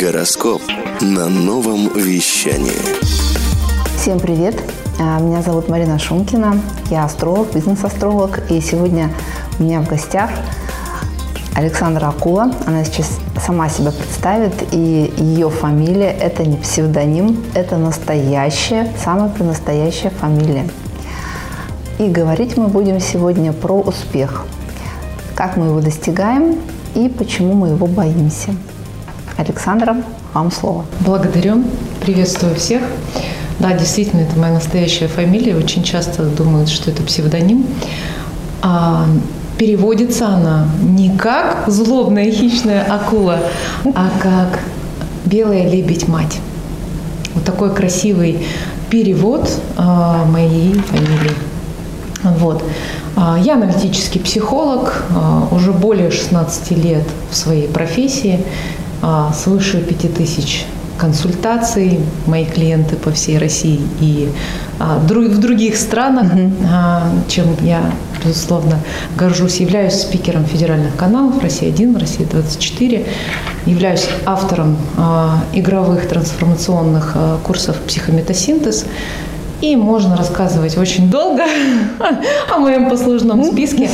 Гороскоп на новом вещании. Всем привет! А, Меня зовут Марина Шумкина. Я астролог, бизнес-астролог. И сегодня у меня в гостях Александра Акула. Она сейчас сама себя представит. И ее фамилия – это не псевдоним, это настоящая, самая настоящая фамилия. И говорить мы будем сегодня про успех. Как мы его достигаем и почему мы его боимся. Александра, вам слово. Благодарю. Приветствую всех. Да, действительно, это моя настоящая фамилия. Очень часто думают, что это псевдоним. А переводится она не как злобная хищная акула, а как белая лебедь-мать. Вот такой красивый перевод а, моей фамилии. Вот. А, Я аналитический психолог, а, уже более 16 лет в своей профессии, свыше 5000 консультаций, мои клиенты по всей России и а, дру- в других странах, а, чем я, безусловно, горжусь. Являюсь спикером федеральных каналов «Россия-1», «Россия-24», являюсь автором а, игровых трансформационных а, курсов «Психометасинтез», и можно рассказывать очень долго о моем послужном списке.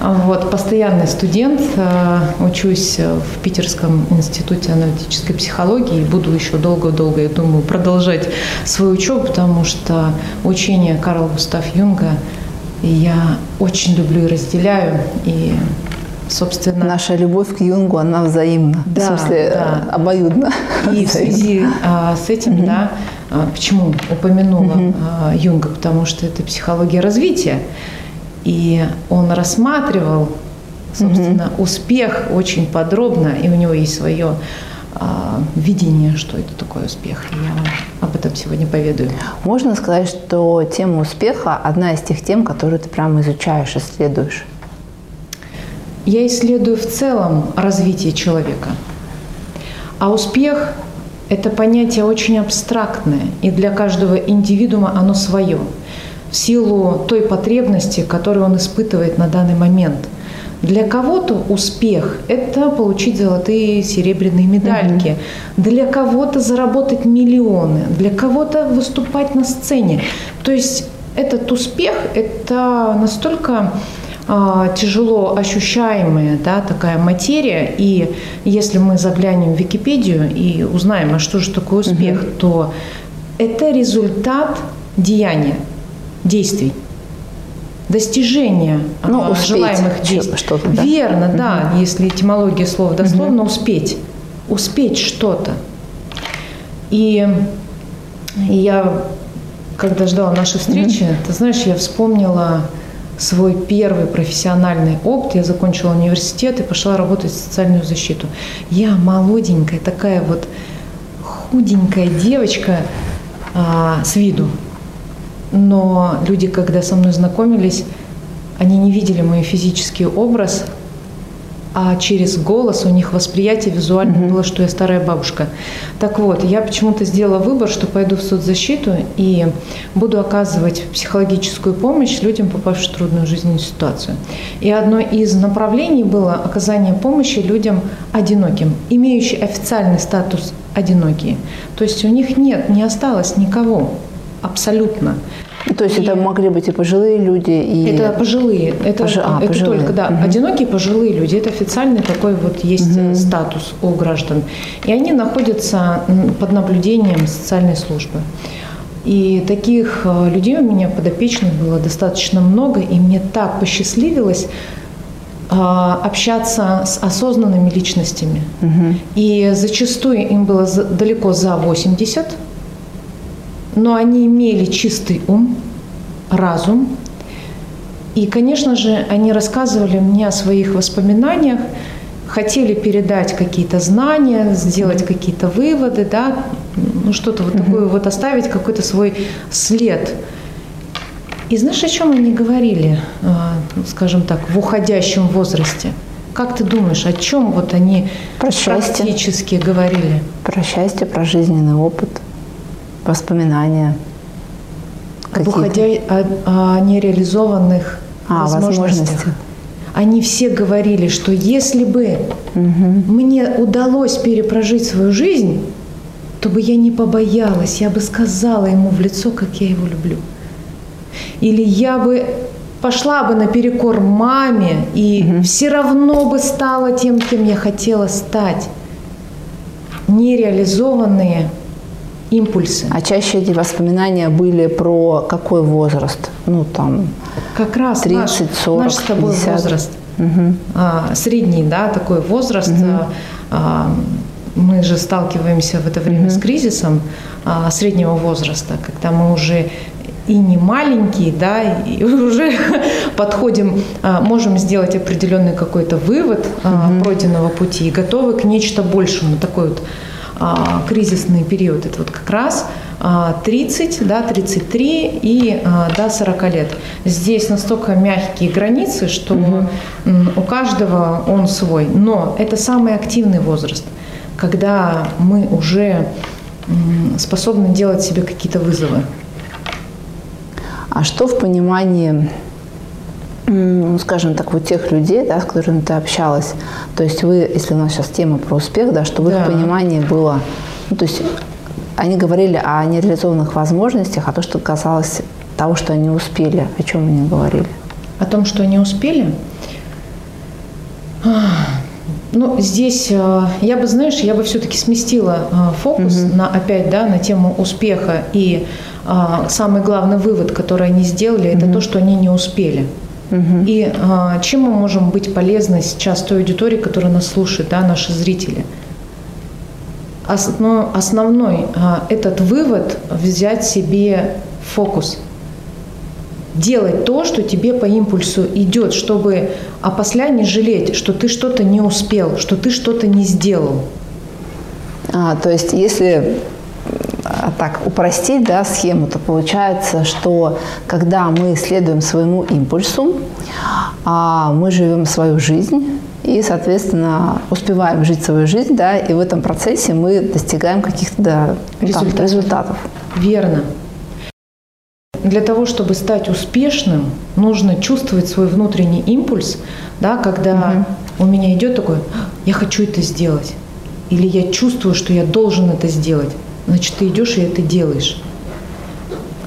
Вот, постоянный студент, э, учусь в Питерском институте аналитической психологии и буду еще долго-долго, я думаю, продолжать свою учебу, потому что учение Карла Густав Юнга я очень люблю и разделяю. И, собственно, Наша любовь к Юнгу, она взаимна. Да, в смысле, да. обоюдна. И в связи а, с этим, да, а, почему упомянула а, Юнга, потому что это психология развития, и он рассматривал, собственно, успех очень подробно, и у него есть свое а, видение, что это такое успех. Я вам об этом сегодня поведаю. Можно сказать, что тема успеха – одна из тех тем, которые ты прямо изучаешь, исследуешь. Я исследую в целом развитие человека. А успех – это понятие очень абстрактное, и для каждого индивидуума оно свое, в силу той потребности, которую он испытывает на данный момент. Для кого-то успех – это получить золотые, серебряные медальки. Для кого-то заработать миллионы. Для кого-то выступать на сцене. То есть этот успех – это настолько а, тяжело ощущаемая да, такая материя. И если мы заглянем в Википедию и узнаем, а что же такое успех, то это результат деяния, действий, достижения Ну, а, успеть желаемых действий. что-то, да? Верно, да, если этимология слова дословно, успеть. Успеть что-то. И и я, когда ждала нашей встречи, ты знаешь, я вспомнила свой первый профессиональный опыт. Я закончила университет и пошла работать в социальную защиту. Я молоденькая, такая вот худенькая девочка а, с виду. Но люди, когда со мной знакомились, они не видели мой физический образ, а через голос у них восприятие визуально было, что я старая бабушка. Так вот, я почему-то сделала выбор, что пойду в соцзащиту и буду оказывать психологическую помощь людям, попавшим в трудную жизненную ситуацию. И одно из направлений было оказание помощи людям одиноким, имеющим официальный статус одинокие. То есть у них нет, не осталось никого абсолютно. То есть И- это могли быть и пожилые люди, и... Это пожилые. Это, Пожи- а, это пожилые. только, да, одинокие пожилые люди. Это официальный такой вот есть э, статус у граждан. И они находятся под наблюдением социальной службы. И таких э, людей у меня подопечных было достаточно много, и мне так посчастливилось а, общаться с осознанными личностями. И зачастую им было далеко за 80, но они имели чистый ум, разум. И, конечно же, они рассказывали мне о своих воспоминаниях, хотели передать какие-то знания, сделать какие-то выводы, да, ну что-то вот такое вот оставить, какой-то свой след. И знаешь, о чем они говорили, а, скажем так, в уходящем возрасте? Как ты думаешь, о чем вот они Про счастье. практически говорили? Про счастье, про жизненный опыт, воспоминания. Уходя... о, о нереализованных А, возможностях. возможностях. они все говорили, что если бы мне удалось перепрожить свою жизнь, то бы я не побоялась, я бы сказала ему в лицо, как я его люблю. Или я бы пошла бы наперекор маме и угу. все равно бы стала тем, кем я хотела стать. Нереализованные импульсы. А чаще эти воспоминания были про какой возраст? Ну, там, как раз 30, наш, 40, наш с тобой 50. возраст. Угу. А, средний, да, такой возраст. Угу. А, мы же сталкиваемся в это время угу. с кризисом а, среднего возраста, когда мы уже и не маленькие, да, и уже подходим, а, можем сделать определенный какой-то вывод угу. пройденного пути и готовы к нечто большему. Такой вот а, кризисный период, это вот как раз 30, да, 33 и до 40 лет. Здесь настолько мягкие границы, что угу. у каждого он свой. Но это самый активный возраст, когда мы уже способны делать себе какие-то вызовы. А что в понимании, скажем так, вот тех людей, да, с которыми ты общалась, то есть вы, если у нас сейчас тема про успех, да, что в да. их понимании было, ну, то есть они говорили о нереализованных возможностях, а то, что касалось того, что они успели, о чем они говорили? О том, что они успели? Ну, здесь э, я бы, знаешь, я бы все-таки сместила э, фокус угу. на опять, да, на тему успеха и а, самый главный вывод, который они сделали, это то, что они не успели. И а, чем мы можем быть полезны сейчас той аудитории, которая нас слушает, да, наши зрители? Основ, основной а, этот вывод взять себе фокус. Делать то, что тебе по импульсу идет, чтобы а после не жалеть, что ты что-то не успел, что ты что-то не сделал. А, то есть, если а так упростить да, схему, то получается, что когда мы следуем своему импульсу, а мы живем свою жизнь и, соответственно, успеваем жить свою жизнь, да, и в этом процессе мы достигаем каких-то да, результатов. Там, результатов. Верно. Для того, чтобы стать успешным, нужно чувствовать свой внутренний импульс, да, когда угу. у меня идет такой, я хочу это сделать, или я чувствую, что я должен это сделать значит, ты идешь и это делаешь.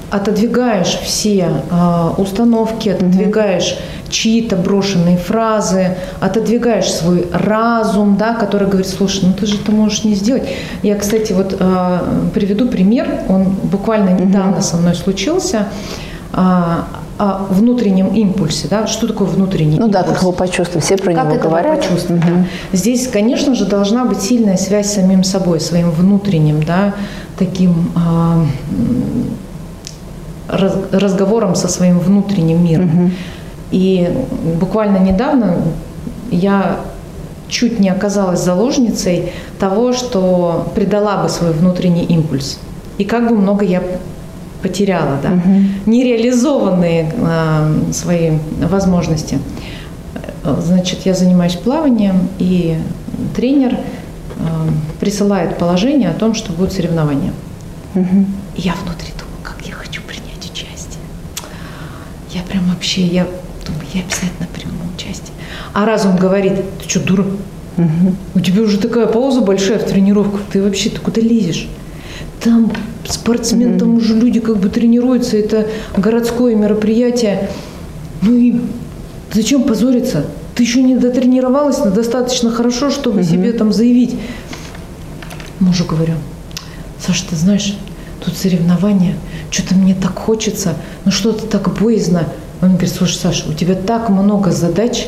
Отодвигаешь все э, установки, отодвигаешь mm-hmm. чьи-то брошенные фразы, отодвигаешь свой разум, да, который говорит, слушай, ну ты же это можешь не сделать. Я, кстати, вот э, приведу пример, он буквально недавно mm-hmm. со мной случился. Э, о внутреннем импульсе, да, что такое внутренний ну, импульс? Ну да, как его почувствовать, все про как него это говорят. почувствовать, угу. да. Здесь, конечно же, должна быть сильная связь с самим собой, своим внутренним, да, таким э, раз, разговором со своим внутренним миром. Угу. И буквально недавно я чуть не оказалась заложницей того, что предала бы свой внутренний импульс. И как бы много я потеряла, да, угу. нереализованные э, свои возможности. Значит, я занимаюсь плаванием, и тренер э, присылает положение о том, что будет соревнование. Угу. И я внутри думаю, как я хочу принять участие. Я прям вообще, я думаю, я обязательно приму участие. А разум говорит, ты что, дура? Угу. У тебя уже такая пауза большая в тренировках, ты вообще, ты куда лезешь? Там спортсмен, mm-hmm. там уже люди как бы тренируются, это городское мероприятие. Ну и зачем позориться? Ты еще не дотренировалась достаточно хорошо, чтобы mm-hmm. себе там заявить. Мужу говорю, Саша, ты знаешь, тут соревнования, что-то мне так хочется, ну что-то так боязно. Он говорит, слушай, Саша, у тебя так много задач,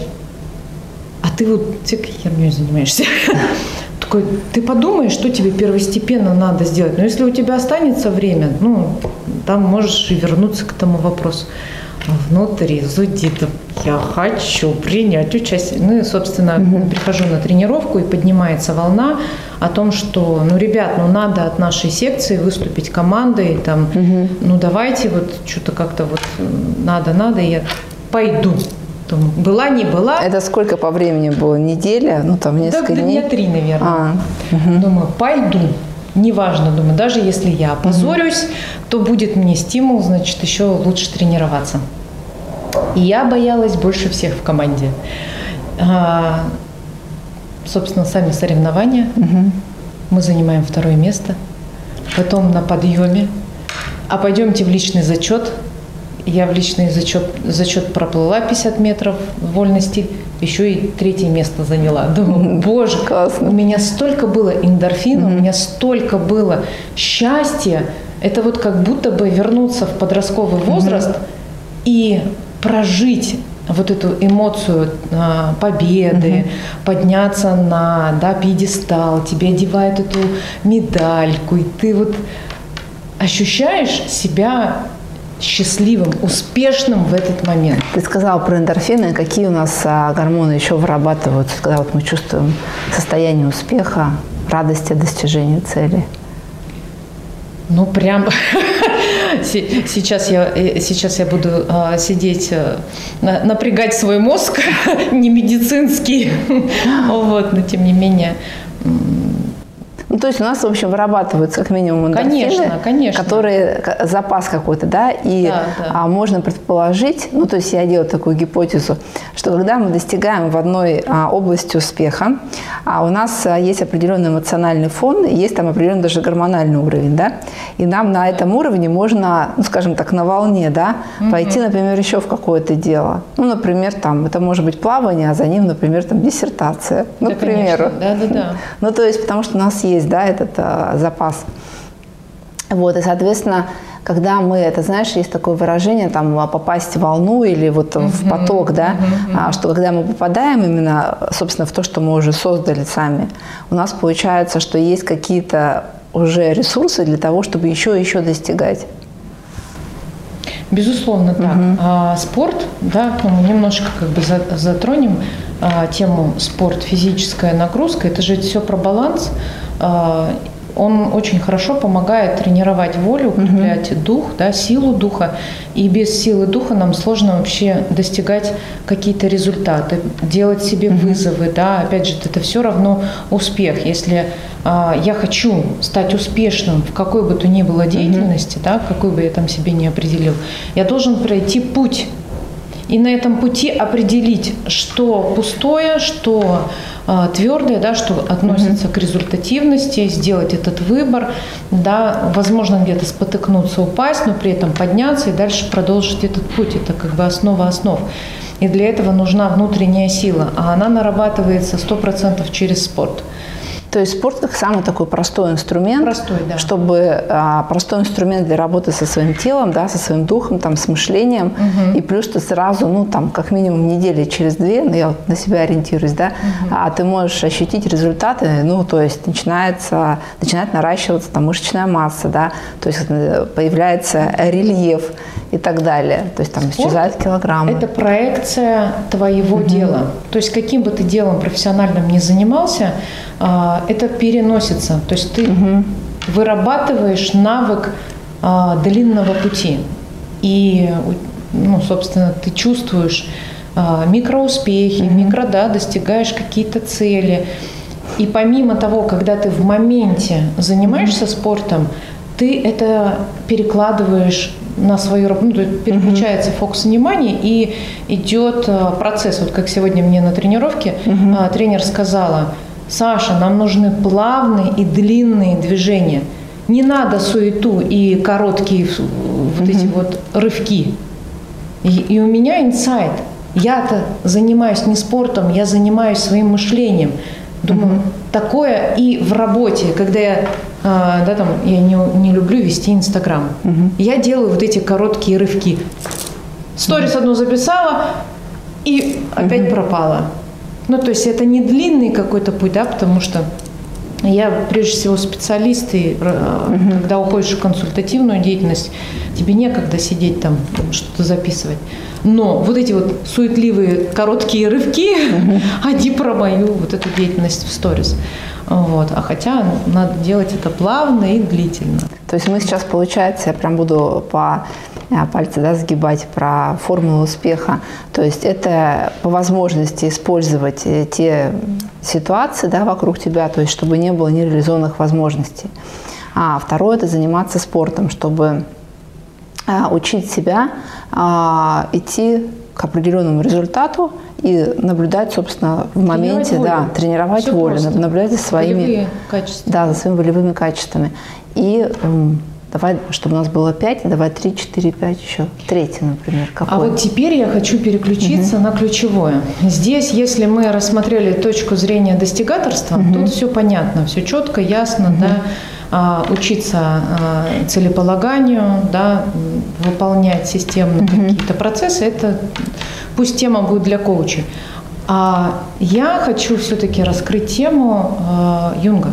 а ты вот всякой херней занимаешься такой, ты подумаешь, что тебе первостепенно надо сделать. Но если у тебя останется время, ну, там можешь и вернуться к этому вопросу. Внутри зудит, я хочу принять участие. Ну и, собственно, угу. прихожу на тренировку, и поднимается волна о том, что, ну, ребят, ну, надо от нашей секции выступить командой, там, угу. ну, давайте вот что-то как-то вот надо, надо, и я пойду. Думаю, была, не была. Это сколько по времени было? Неделя? Ну, там несколько да, дней? дня три, наверное. А, угу. Думаю, пойду. Неважно, думаю, даже если я опозорюсь, угу. то будет мне стимул, значит, еще лучше тренироваться. И я боялась больше всех в команде. а, собственно, сами соревнования. Мгм. Мы занимаем второе место. Потом на подъеме. А пойдемте в личный зачет. Я в личный зачет, зачет проплыла 50 метров вольности, еще и третье место заняла. Думаю, боже, Классно. у меня столько было эндорфина, у меня столько было счастья. Это вот как будто бы вернуться в подростковый возраст и прожить вот эту эмоцию а, победы, подняться на да, пьедестал, тебе одевают эту медальку, и ты вот ощущаешь себя счастливым, успешным в этот момент. Ты сказал про эндорфины. Какие у нас а, гормоны еще вырабатываются, когда вот мы чувствуем состояние успеха, радости достижения цели? Ну, прям се- сейчас я, э, сейчас я буду а, сидеть, э, на- напрягать свой мозг, не медицинский, вот, но тем не менее, Ну, то есть у нас, в общем, вырабатываются как минимум эндорфины, Конечно, конечно. которые к- запас какой-то, да, и Да, да. а, можно предположить, ну, то есть я делаю такую гипотезу, что когда мы достигаем в одной а, области успеха, а у нас а, есть определенный эмоциональный фон, есть там определенный даже гормональный уровень, да, и нам на этом уровне можно, ну, скажем так, на волне, да, пойти, например, еще в какое-то дело. Ну, например, там, это может быть плавание, а за ним, например, там, диссертация, ну, Да, к примеру. конечно. Да-да-да. Ну, то есть, потому что у нас есть, да, этот а, запас. Вот, и, соответственно, когда мы, это знаешь, есть такое выражение, там, а, попасть в волну или вот в поток, да, а, что когда мы попадаем именно, собственно, в то, что мы уже создали сами, у нас получается, что есть какие-то уже ресурсы для того, чтобы еще и еще достигать. Безусловно, так. А спорт, да, ну, немножко как бы за- затронем а, тему спорт, физическая нагрузка. Это же все про баланс. А, он очень хорошо помогает тренировать волю, укреплять дух, да, силу духа. И без силы духа нам сложно вообще достигать какие-то результаты, делать себе вызовы. Да. Опять же, это все равно успех. Если а, я хочу стать успешным в какой бы то ни было деятельности, да, какой бы я там себе не определил, я должен пройти путь. И на этом пути определить, что пустое, что а, твердое, да, что относится к результативности, сделать этот выбор, да, возможно, где-то спотыкнуться, упасть, но при этом подняться и дальше продолжить этот путь. Это как бы основа основ. И для этого нужна внутренняя сила, а она нарабатывается 100% через спорт. То есть спорт как самый такой простой инструмент, Простой, да. чтобы а, простой инструмент для работы со своим телом, да, со своим духом, там, с мышлением, и плюс ты сразу, ну там, как минимум недели через две, ну я вот на себя ориентируюсь, да, а ты можешь ощутить результаты, ну то есть начинается, начинает наращиваться там мышечная масса, да, то есть э, появляется рельеф и так далее, то есть там Спорт исчезают килограммы. Это проекция твоего дела. То есть каким бы ты делом профессиональным ни занимался, а, это переносится. То есть ты вырабатываешь навык а, длинного пути. И, ну, собственно, ты чувствуешь а, микроуспехи, микро, да, достигаешь какие-то цели. И помимо того, когда ты в моменте занимаешься спортом, ты это перекладываешь на свою работу, ну, переключается фокус внимания и идет а, процесс. Вот как сегодня мне на тренировке а, тренер сказала, Саша, нам нужны плавные и длинные движения. Не надо суету и короткие вот эти вот рывки. И, и у меня инсайт. Я-то занимаюсь не спортом, я занимаюсь своим мышлением. Думаю, такое и в работе, когда я, а, да, там, я не, не люблю вести Инстаграм. Я делаю вот эти короткие рывки. Сторис одну записала и опять пропала. Ну, то есть это не длинный какой-то путь, да, потому что я прежде всего специалист, и э, когда уходишь в консультативную деятельность, тебе некогда сидеть там, что-то записывать. Но вот эти вот суетливые короткие рывки, они про мою вот эту деятельность в сторис. Вот. А хотя надо делать это плавно и длительно. То есть мы сейчас, получается, я прям буду по а, пальцы да, сгибать про формулу успеха. То есть это по возможности использовать э, те ситуации да, вокруг тебя, то есть чтобы не было нереализованных возможностей. А второе – это заниматься спортом, чтобы учить себя а, идти к определенному результату и наблюдать, собственно, в моменте, волю. да, тренировать Всё волю, просто. наблюдать за своими, да, за своими волевыми качествами. И м, давай, чтобы у нас было пять, давай три, четыре, пять еще. Третий, например, какой? А вот теперь я хочу переключиться на ключевое. Здесь, если мы рассмотрели точку зрения достигаторства, тут все понятно, все четко, ясно, да, А, учиться а, целеполаганию, да, выполнять системно какие-то процессы, это пусть тема будет для коуча. А я хочу все-таки раскрыть тему а, Юнга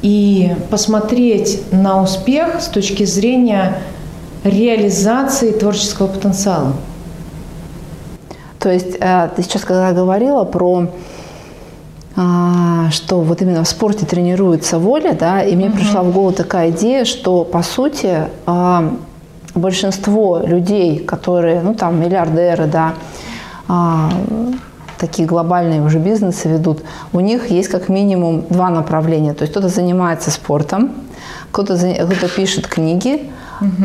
и посмотреть на успех с точки зрения реализации творческого потенциала. То есть э, ты сейчас когда говорила про а, что вот именно в спорте тренируется воля, да, и мне пришла в голову такая идея, что по сути а, большинство людей, которые, ну там миллиардеры, да, а, такие глобальные уже бизнесы ведут, у них есть как минимум два направления. То есть кто-то занимается спортом, кто-то, заня- кто-то пишет книги,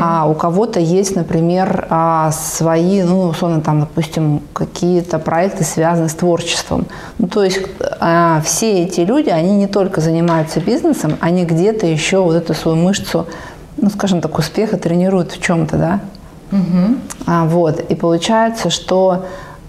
а у кого-то есть, например, а, свои, ну, условно, там, допустим, какие-то проекты, связанные с творчеством. Ну, то есть а, все эти люди, они не только занимаются бизнесом, они где-то еще вот эту свою мышцу, ну, скажем так, успеха тренируют в чем-то, да? А, вот. И получается, что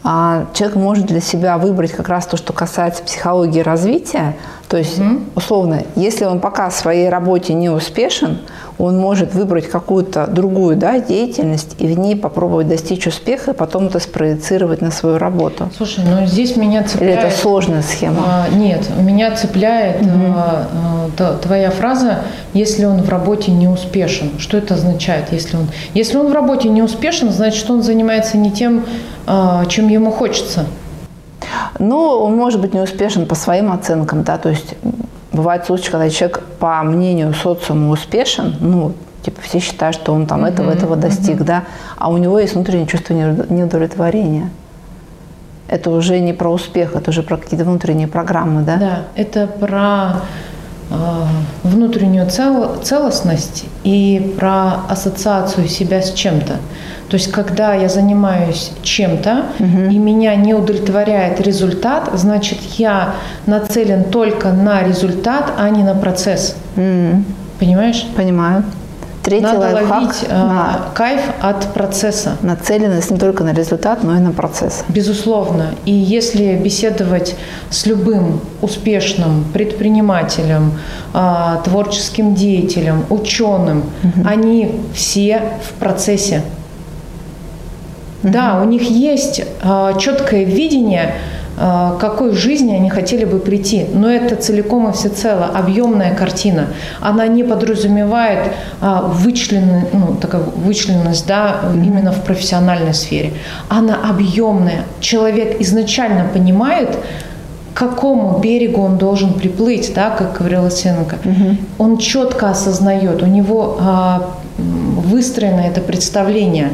а, человек может для себя выбрать как раз то, что касается психологии развития. То есть, условно, если он пока в своей работе не успешен, он может выбрать какую-то другую да, деятельность и в ней попробовать достичь успеха, и потом это спроецировать на свою работу. Слушай, ну здесь меня Или цепляет... это сложная схема? А, нет, меня цепляет а, а, та- твоя фраза «если он в работе не успешен». Что это означает? Если он, если он в работе не успешен, значит, он занимается не тем, а, чем ему хочется. Ну, он может быть не успешен по своим оценкам, да, то есть бывают случаи, когда человек, по мнению социума, успешен, ну, типа все считают, что он там этого, этого достиг, да, а у него есть внутреннее чувство неуд- неудовлетворения. Это уже не про успех, это уже про какие-то внутренние программы, да? Да, это про внутреннюю цел- целостность и про ассоциацию себя с чем-то. То есть, когда я занимаюсь чем-то, и меня не удовлетворяет результат, значит, я нацелен только на результат, а не на процесс. М, Понимаешь? Понимаю. Третий Надо лайфхак ловить а, кайф от процесса. на нацеленность не только на результат, но и на процесс. Безусловно. И если беседовать с любым успешным предпринимателем, а, творческим деятелем, ученым, они все в процессе. Да, у них есть а, четкое видение, к какой жизни они хотели бы прийти. Но это целиком и всецело объемная картина. Она не подразумевает а, вычленен- ну, такая вычлененность да, именно в профессиональной сфере. Она объемная. Человек изначально понимает, к какому берегу он должен приплыть, да, как говорила Сенка. Он четко осознает, у него а, выстроено это представление.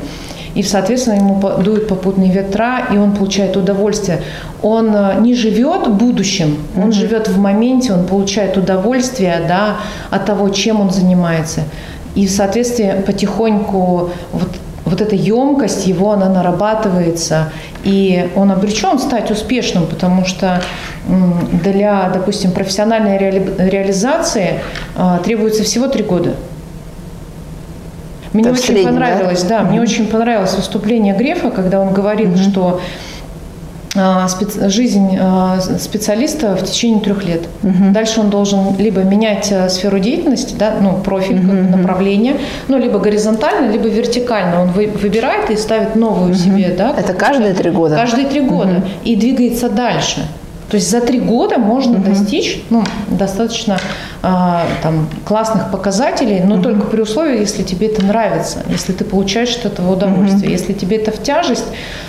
И, соответственно, ему дуют попутные ветра, и он получает удовольствие. Он а, не живет будущим, он живет в моменте, он получает удовольствие да, от того, чем он занимается. И, в соответствии, потихоньку вот вот эта емкость его, она нарабатывается, и он обречен стать успешным, потому что для, допустим, профессиональной реали- реализации а, требуется всего три года. Мне Это очень среднем, да? понравилось, да, мне очень понравилось выступление Грефа, когда он говорил, что а, жизнь а, специалиста в течение трех лет. Дальше он должен либо менять а, сферу деятельности, да, ну, профиль, бы направление, ну, либо горизонтально, либо вертикально. Он вы- выбирает и ставит новую себе, да. Это каждые три года? Каждые три года. И двигается дальше. То есть за три года можно достичь ну, достаточно а, там, классных показателей, но только при условии, если тебе это нравится, если ты получаешь от этого удовольствие. Если тебе это в тяжесть,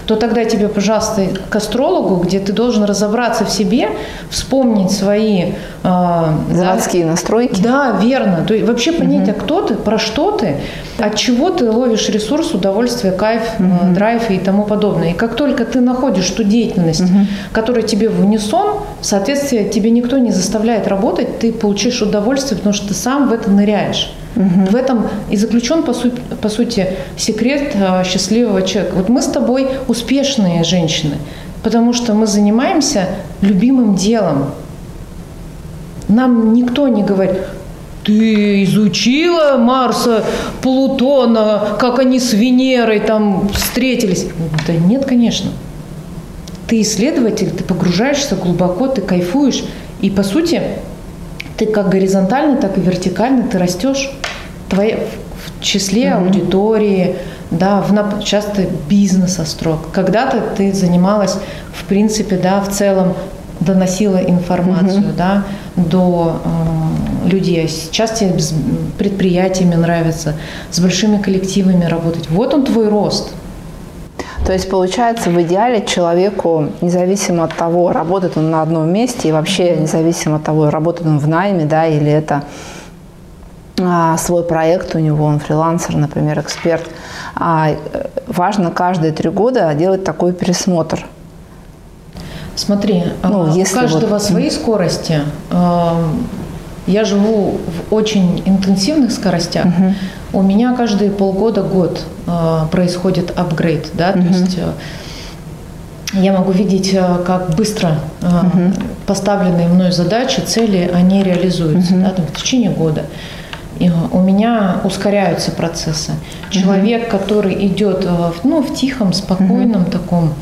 то тогда тебе, пожалуйста, к астрологу, где ты должен разобраться в себе, вспомнить свои... а, да, Заводские настройки. да, верно. То есть вообще понять, а кто ты, про что ты, от чего ты ловишь ресурс, удовольствие, кайф, э, драйв и тому подобное. И как только ты находишь ту деятельность, которая тебе в унисон, Соответственно, тебе никто не заставляет работать, ты получишь удовольствие, потому что ты сам в это ныряешь. Угу. В этом и заключен, по, су- по сути, секрет э, счастливого человека. Вот мы с тобой успешные женщины, потому что мы занимаемся любимым делом. Нам никто не говорит, ты изучила Марса, Плутона, как они с Венерой там встретились? Да нет, конечно. Ты исследователь, ты погружаешься глубоко, ты кайфуешь. И по сути, ты как горизонтально, так и вертикально ты растешь. Твоя, в числе mm-hmm. аудитории, да, в, часто бизнеса строк. Когда-то ты занималась, в принципе, да, в целом доносила информацию, mm-hmm. да, до э, людей. Сейчас тебе с предприятиями нравится, с большими коллективами работать. Вот он твой рост. То есть получается в идеале человеку, независимо от того, работает он на одном месте и вообще независимо от того, работает он в найме, да, или это а, свой проект у него, он фрилансер, например, эксперт, а, э, важно каждые три года делать такой пересмотр – Смотри, ну, а, если у каждого вот... свои скорости. Я живу в очень интенсивных скоростях. Угу. У меня каждые полгода, год а, происходит апгрейд, да, угу. то есть э, я могу видеть, э, как быстро угу. поставленные мной задачи, цели, они реализуются угу. да, там, в течение года у меня ускоряются процессы. Человек, который идет э, ну, в тихом, спокойном таком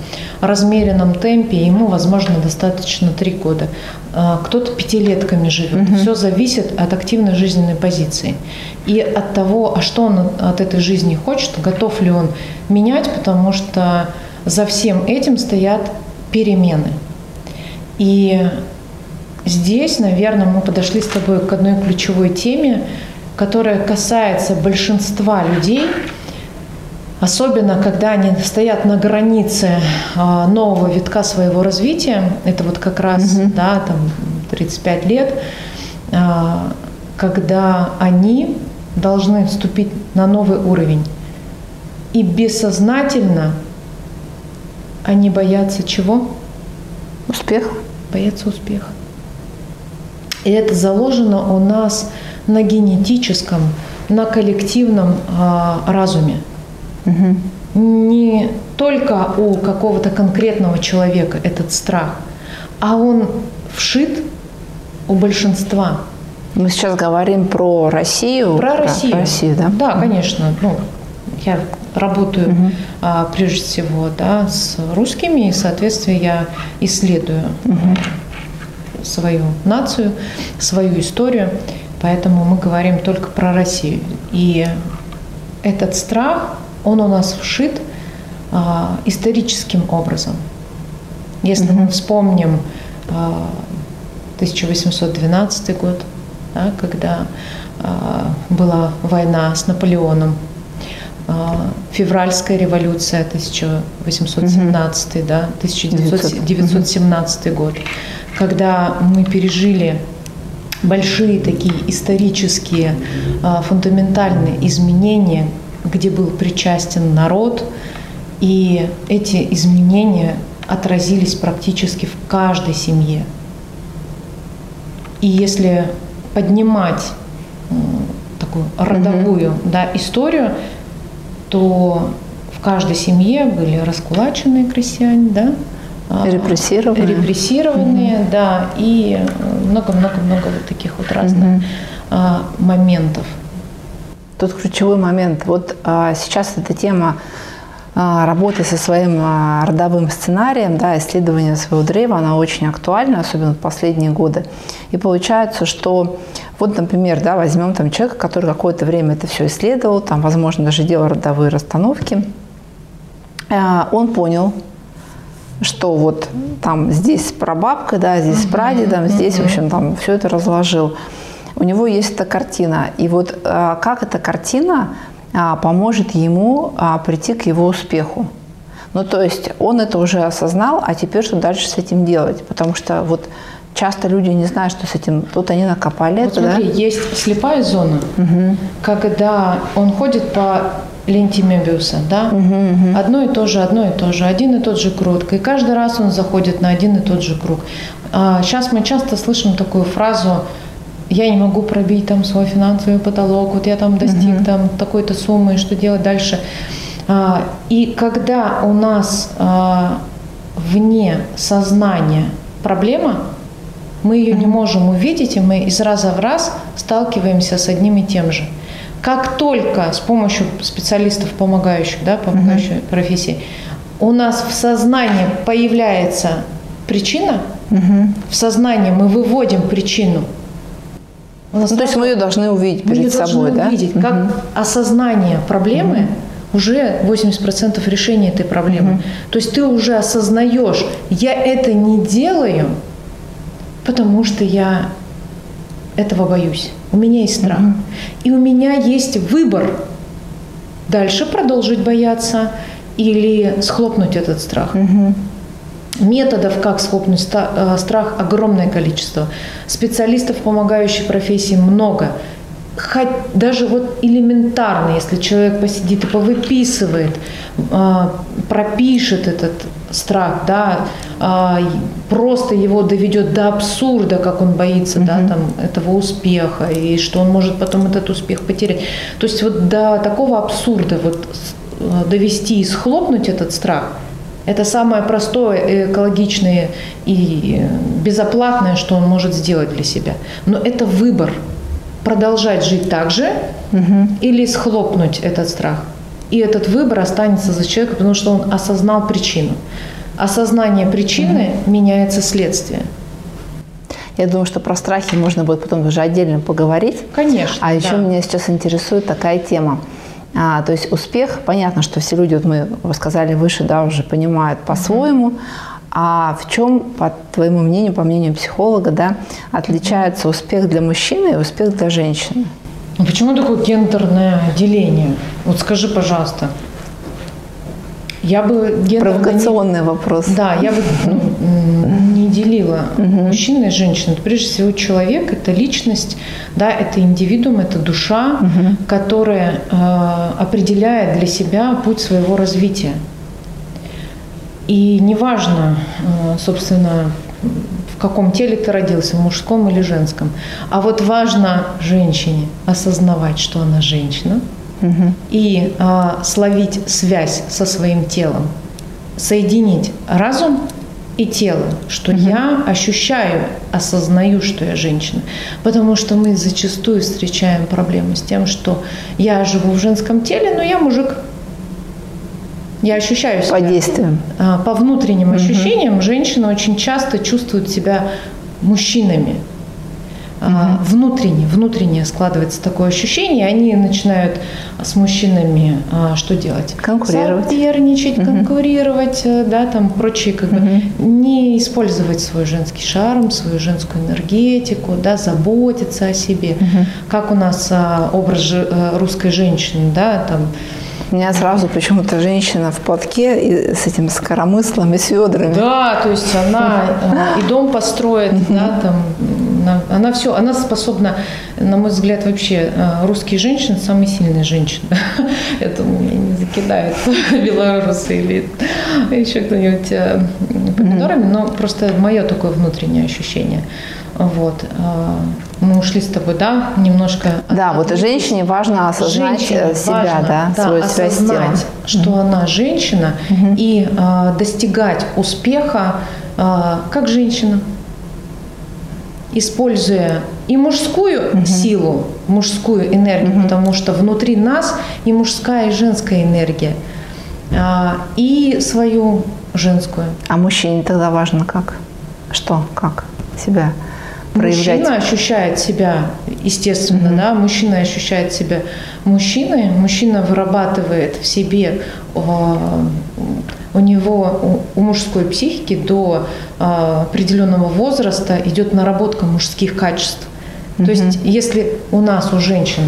размеренном темпе, ему, возможно, достаточно три года. А, кто-то пятилетками живет. Все зависит от активной жизненной позиции. И от того, а что он от этой жизни хочет, готов ли он менять, потому что за всем этим стоят перемены. И здесь, наверное, мы подошли с тобой к одной ключевой теме, которая касается большинства людей, особенно когда они стоят на границе а, нового витка своего развития, это вот как раз, угу. да, там 35 лет, а, когда они должны вступить на новый уровень. И бессознательно они боятся чего? Успеха. Боятся успеха. И это заложено у нас на генетическом, на коллективном а, разуме. Угу. Не только у какого-то конкретного человека этот страх, а он вшит у большинства. Мы сейчас говорим про Россию. Про, про Россию. Россию, да? Да, конечно. Ну, я работаю угу. а, прежде всего да, с русскими, и, соответственно, я исследую угу. свою нацию, свою историю. Поэтому мы говорим только про Россию. И этот страх, он у нас вшит а, историческим образом. Если mm-hmm. мы вспомним а, 1812 год, да, когда а, была война с Наполеоном, а, февральская революция 1817, mm-hmm. да, 1917 mm-hmm. год, когда мы пережили большие такие исторические а, фундаментальные изменения, где был причастен народ, и эти изменения отразились практически в каждой семье. И если поднимать такую родовую mm-hmm. да, историю, то в каждой семье были раскулаченные крестьяне, да, репрессированные. Репрессированные, mm-hmm. да, и много-много-много вот таких вот разных mm-hmm. моментов. Тут ключевой момент. Вот а, сейчас эта тема а, работы со своим а, родовым сценарием, да, исследования своего древа, она очень актуальна, особенно в последние годы. И получается, что вот, например, да, возьмем там человека, который какое-то время это все исследовал, там, возможно, даже делал родовые расстановки. Он понял, что вот там здесь прабабка, да, здесь uh-huh, прадедом, здесь, в общем, там все это разложил. У него есть эта картина. И вот а, как эта картина а, поможет ему а, прийти к его успеху? Ну, то есть он это уже осознал, а теперь что дальше с этим делать? Потому что вот часто люди не знают, что с этим. Тут они накопали вот это, смотри, да? есть слепая зона, угу. когда он ходит по ленте Мебиуса, да? Одно и то же, одно и то же, один и тот же круг. И каждый раз он заходит на один и тот же круг. А сейчас мы часто слышим такую фразу я не могу пробить там свой финансовый потолок, вот я там достиг uh там такой-то суммы, что делать дальше. А, и когда у нас а, вне сознания проблема, мы ее не можем увидеть, и мы из раза в раз сталкиваемся с одним и тем же. Как только с помощью специалистов, помогающих, да, помогающей uh профессии, у нас в сознании появляется причина, uh в сознании мы выводим причину. Ну, то есть мы ее должны увидеть перед мы собой, да? увидеть, как uh осознание проблемы uh уже 80% решения этой проблемы. Угу. То есть ты уже осознаешь, я это не делаю, потому что я этого боюсь. У меня есть страх. Угу. И у меня есть выбор дальше продолжить бояться или схлопнуть этот страх. Угу. Методов, как схлопнуть э, страх, огромное количество. Специалистов, помогающих профессии, много хоть даже вот элементарно, если человек посидит и повыписывает, а, пропишет этот страх, да, а, просто его доведет до абсурда, как он боится, mm да, там этого успеха и что он может потом этот успех потерять. То есть вот до такого абсурда вот довести и схлопнуть этот страх, это самое простое, экологичное и безоплатное, что он может сделать для себя. Но это выбор – продолжать жить так же угу. или схлопнуть этот страх. И этот выбор останется за человеком, потому что он осознал причину. Осознание причины угу. меняется следствие. Я думаю, что про страхи можно будет потом уже отдельно поговорить. Конечно. А еще да. меня сейчас интересует такая тема. А, то есть успех, понятно, что все люди, вот мы рассказали выше, да, уже понимают по-своему. А в чем, по твоему мнению, по мнению психолога, да, отличается успех для мужчины и успех для женщины? Ну, почему такое гендерное деление? Вот скажи, пожалуйста. Я бы Провокационный не... вопрос. Да, я бы ну, не делила угу. мужчины и женщины. Прежде всего, человек – это личность, да, это индивидуум, это душа, угу. которая э, определяет для себя путь своего развития. И неважно, э, собственно, в каком теле ты родился, в мужском или женском. А вот важно женщине осознавать, что она женщина, угу. и а, словить связь со своим телом, соединить разум и тело, что угу. я ощущаю, осознаю, что я женщина. Потому что мы зачастую встречаем проблемы с тем, что я живу в женском теле, но я мужик. Я ощущаю себя. По действиям. А, по внутренним угу. ощущениям женщины очень часто чувствуют себя мужчинами. Угу. Внутренне, внутренне складывается такое ощущение, и они начинают с мужчинами а, что делать? Конкурировать. Соперничать, угу. конкурировать, э, да, там прочие, как угу. бы, не использовать свой женский шарм, свою женскую энергетику, да, заботиться о себе. Угу. Как у нас образ э, русской женщины, да, там, меня сразу почему-то женщина в платке и с этим скоромыслом и с ведрами. Да, то есть она э, и дом построит, да, там, она, она все, она способна, на мой взгляд, вообще э, русские женщины самые сильные женщины. Это меня не закидают белорусы или еще кто-нибудь э, помидорами, но просто мое такое внутреннее ощущение. Вот. А, мы ушли с тобой, да, немножко. Да, от, вот женщине важно осознать женщине себя, важно, да, да, свою связь с телом. что mm-hmm. она женщина, mm-hmm. и а, достигать успеха а, как женщина, используя и мужскую mm-hmm. силу, мужскую энергию, mm-hmm. потому что внутри нас и мужская, и женская энергия, а, и свою женскую. А мужчине тогда важно как? Что, как себя? Проявлять. Мужчина ощущает себя, естественно, mm-hmm. да, мужчина ощущает себя мужчиной, мужчина вырабатывает в себе а, у него, у мужской психики до а, определенного возраста идет наработка мужских качеств. Mm-hmm. То есть, если у нас, у женщин,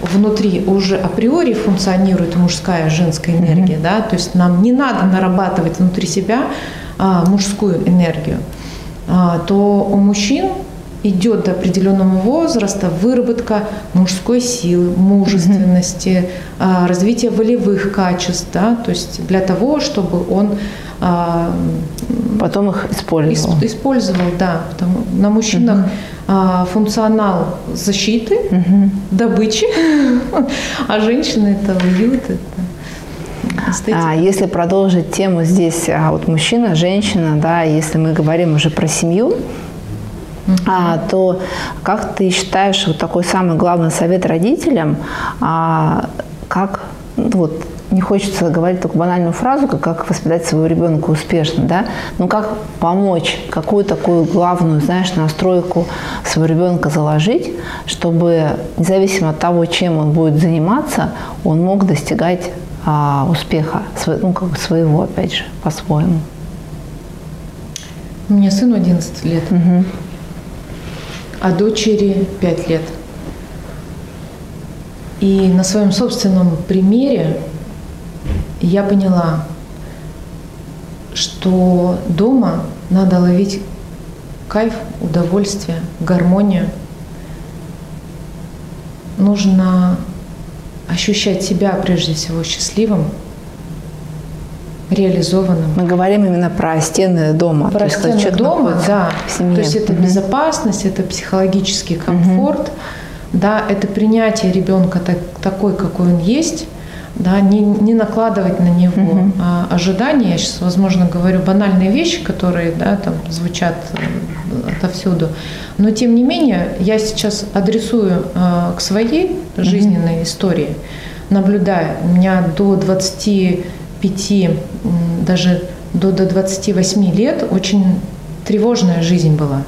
внутри уже априори функционирует мужская женская энергия, mm-hmm. да, то есть нам не надо нарабатывать внутри себя а, мужскую энергию, то у мужчин идет до определенного возраста выработка мужской силы, мужественности, mm-hmm. развитие волевых качеств, да, то есть для того, чтобы он а, потом их использовал. Использовал, да. Потому на мужчинах функционал защиты, угу. добычи, а женщины это уют, это А если продолжить тему здесь, а вот мужчина, женщина, да, если мы говорим уже про семью, uh а, то как ты считаешь вот такой самый главный совет родителям, а, как вот не хочется говорить такую банальную фразу, как, как воспитать своего ребенка успешно, да, но как помочь, какую такую главную, знаешь, настройку своего ребенка заложить, чтобы независимо от того, чем он будет заниматься, он мог достигать а, успеха, ну, как бы своего, опять же, по-своему. У меня сыну 11 лет, угу. а дочери 5 лет. И на своем собственном примере я поняла, что дома надо ловить кайф, удовольствие, гармонию. Нужно ощущать себя прежде всего счастливым, реализованным. Мы говорим именно про стены дома. Про то стены есть, дома, да. В семье. То есть это угу. безопасность, это психологический комфорт, угу. да, это принятие ребенка так, такой, какой он есть, да, не, не накладывать на него угу. а, ожидания. Я сейчас, возможно, говорю банальные вещи, которые да, там звучат э, отовсюду. Но тем не менее, я сейчас адресую а, к своей жизненной угу. истории, наблюдая. У меня до 25, даже до, до 28 лет очень тревожная жизнь была.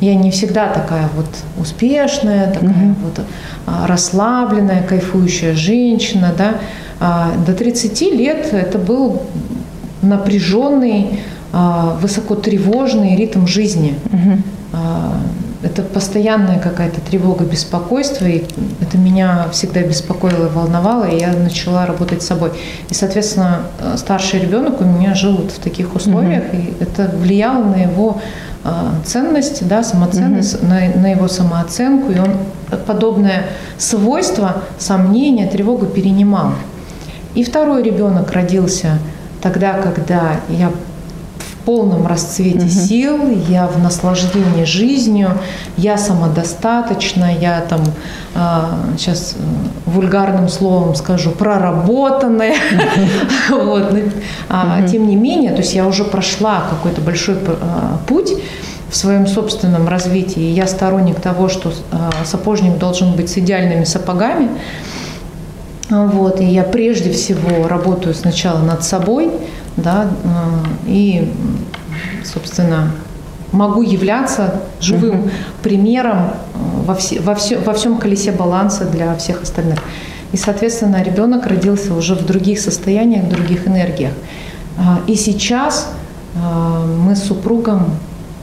Я не всегда такая вот успешная, такая угу. вот а, расслабленная, кайфующая женщина, да. А, до 30 лет это был напряженный, а, высокотревожный ритм жизни. Угу. Это постоянная какая-то тревога, беспокойство, и это меня всегда беспокоило и волновало, и я начала работать с собой. И, соответственно, старший ребенок у меня жил вот в таких условиях, угу. и это влияло на его а, ценности, да, самоценность, угу. на, на его самооценку, и он подобное свойство, сомнение, тревогу перенимал. И второй ребенок родился тогда, когда я полном расцвете угу. сил, я в наслаждении жизнью, я самодостаточна, я там сейчас а, вульгарным словом скажу проработанная, вот. А, тем не менее, то есть я уже прошла какой-то большой а, путь в своем собственном развитии. Я сторонник того, что э, сапожник должен быть с идеальными сапогами. Вот, и я прежде всего работаю сначала над собой, да, и, собственно, могу являться живым примером э, во, все, во, все, во всем колесе баланса для всех остальных. И, соответственно, ребенок родился уже в других состояниях, в других энергиях. И сейчас мы с супругом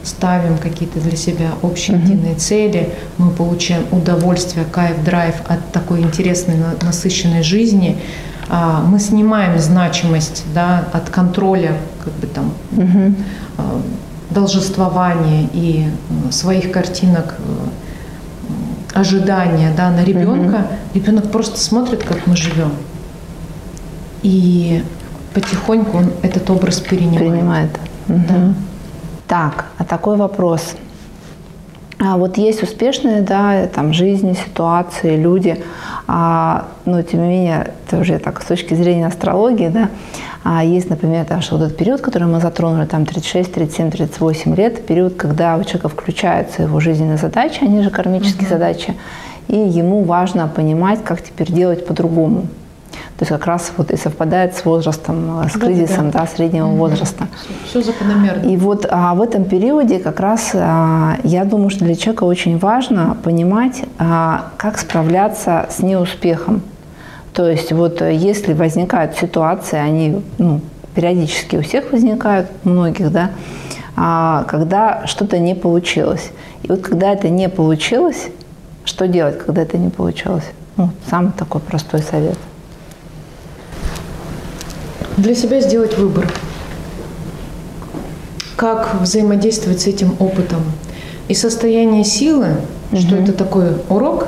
ставим какие-то для себя общие единые цели, мы получаем удовольствие, кайф, драйв от такой интересной, насыщенной жизни, а, мы снимаем значимость да, от контроля как бы там угу. должествования и своих картинок э, ожидания да, на ребенка. Угу. Ребенок просто смотрит, как мы живем. И потихоньку он этот образ перенимает. Принимает. Угу. Да. Так, а такой вопрос. А вот есть успешные, да, там, жизни, ситуации, люди, а, но тем не менее, это уже так с точки зрения астрологии, да, а есть, например, даже вот этот период, который мы затронули, там 36, 37, 38 лет, период, когда у человека включаются его жизненные задачи, они же кармические угу. задачи, и ему важно понимать, как теперь делать по-другому. То есть как раз вот и совпадает с возрастом, э, с кризисом да, да. Да, среднего угу. возраста. Все закономерно. И вот а, в этом периоде как раз а, я думаю, что для человека очень важно понимать, а, как справляться с неуспехом. То есть вот э, если возникают ситуации, они ну, периодически у всех возникают, у многих, да, а, когда что-то не получилось. И вот когда это не получилось, что делать, когда это не получилось? Ну, самый такой простой совет – для себя сделать выбор. Как взаимодействовать с этим опытом? и состояние силы, угу. что это такой урок,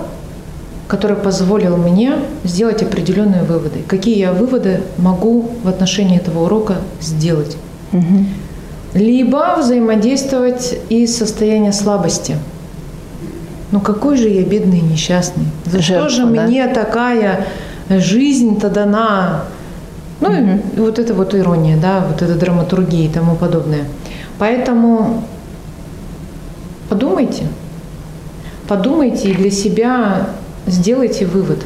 который позволил мне сделать определенные выводы. Какие я выводы могу в отношении этого урока сделать? Угу. Либо взаимодействовать из состояния слабости. Ну какой же я бедный и несчастный? За Жертва, что же да? мне такая жизнь-то дана? Ну, угу. и вот это вот ирония, да, вот эта драматургия и тому подобное. Поэтому подумайте, подумайте и для себя сделайте вывод.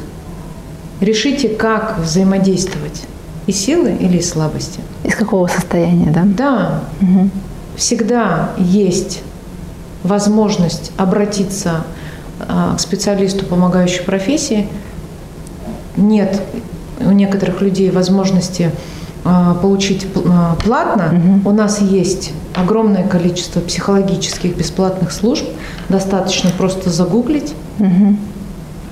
Решите, как взаимодействовать. Из силы или из слабости. Из какого состояния, да? Да. Угу. Всегда есть возможность обратиться а, к специалисту помогающей профессии. Нет у некоторых людей возможности а, получить а, платно. Угу. У нас есть огромное количество психологических бесплатных служб. Достаточно просто загуглить. Угу.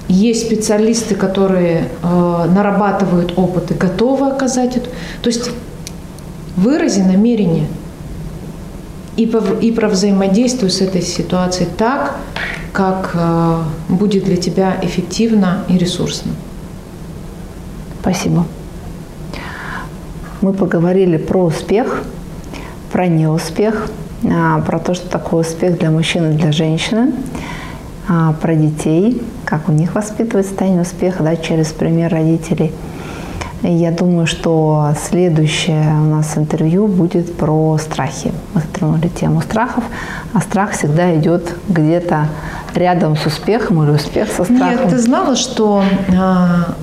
Есть специалисты, которые э, нарабатывают опыт и готовы оказать это. То есть вырази намерение и, по, и про взаимодействие с этой ситуацией так, как э, будет для тебя эффективно и ресурсно. Спасибо. Мы поговорили про успех, про неуспех, а, про то, что такое успех для мужчины для женщины, а, про детей, как у них воспитывать состояние успеха да, через пример родителей. Я думаю, что следующее у нас интервью будет про страхи. Мы затронули тему страхов, а страх всегда идет где-то рядом с успехом или успех со страхом. Нет, ты знала, что э,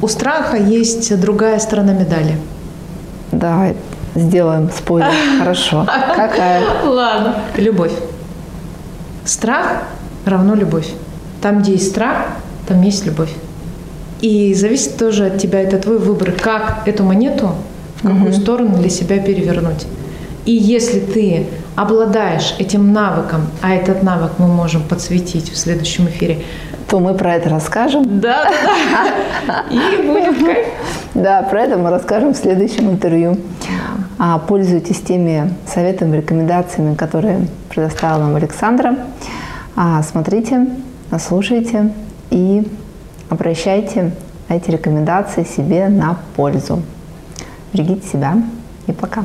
у страха есть другая сторона медали? Да, сделаем спойлер. Хорошо. Какая? Ладно. Любовь. Страх равно любовь. Там, где есть страх, там есть любовь. И зависит тоже от тебя, это твой выбор, как эту монету, в какую угу. сторону для себя перевернуть. И если ты обладаешь этим навыком, а этот навык мы можем подсветить в следующем эфире, то мы про это расскажем. Да, да, да. И будет кайф. Да, про это мы расскажем в следующем интервью. А, пользуйтесь теми советами, рекомендациями, которые предоставила нам Александра. А, смотрите, слушайте и обращайте эти рекомендации себе на пользу. Берегите себя и пока.